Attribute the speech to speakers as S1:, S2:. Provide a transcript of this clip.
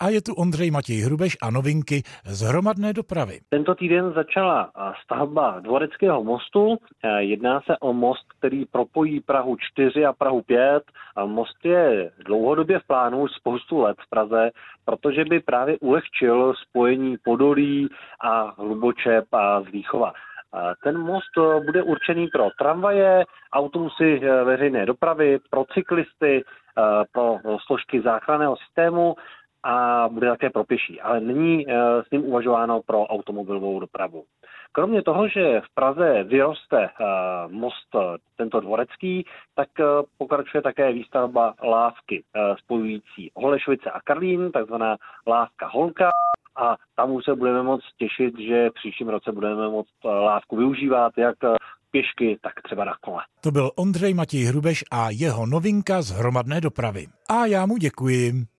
S1: A je tu Ondřej Matěj Hrubeš a novinky z hromadné dopravy.
S2: Tento týden začala stavba Dvoreckého mostu. Jedná se o most, který propojí Prahu 4 a Prahu 5. Most je dlouhodobě v plánu spoustu let v Praze, protože by právě ulehčil spojení Podolí a Hlubočep a Zvýchova. Ten most eh, bude určený pro tramvaje, autobusy veřejné dopravy, pro cyklisty, pro složky záchranného systému bude také pro pěší, ale není s ním uvažováno pro automobilovou dopravu. Kromě toho, že v Praze vyroste most tento dvorecký, tak pokračuje také výstavba lávky spojující Holešovice a Karlín, takzvaná lávka Holka a tam už se budeme moct těšit, že příštím roce budeme moct eh, lávku využívat jak eh, pěšky, tak třeba na kole.
S1: To byl Ondřej Matěj Hrubeš a jeho novinka z hromadné dopravy. A já mu děkuji.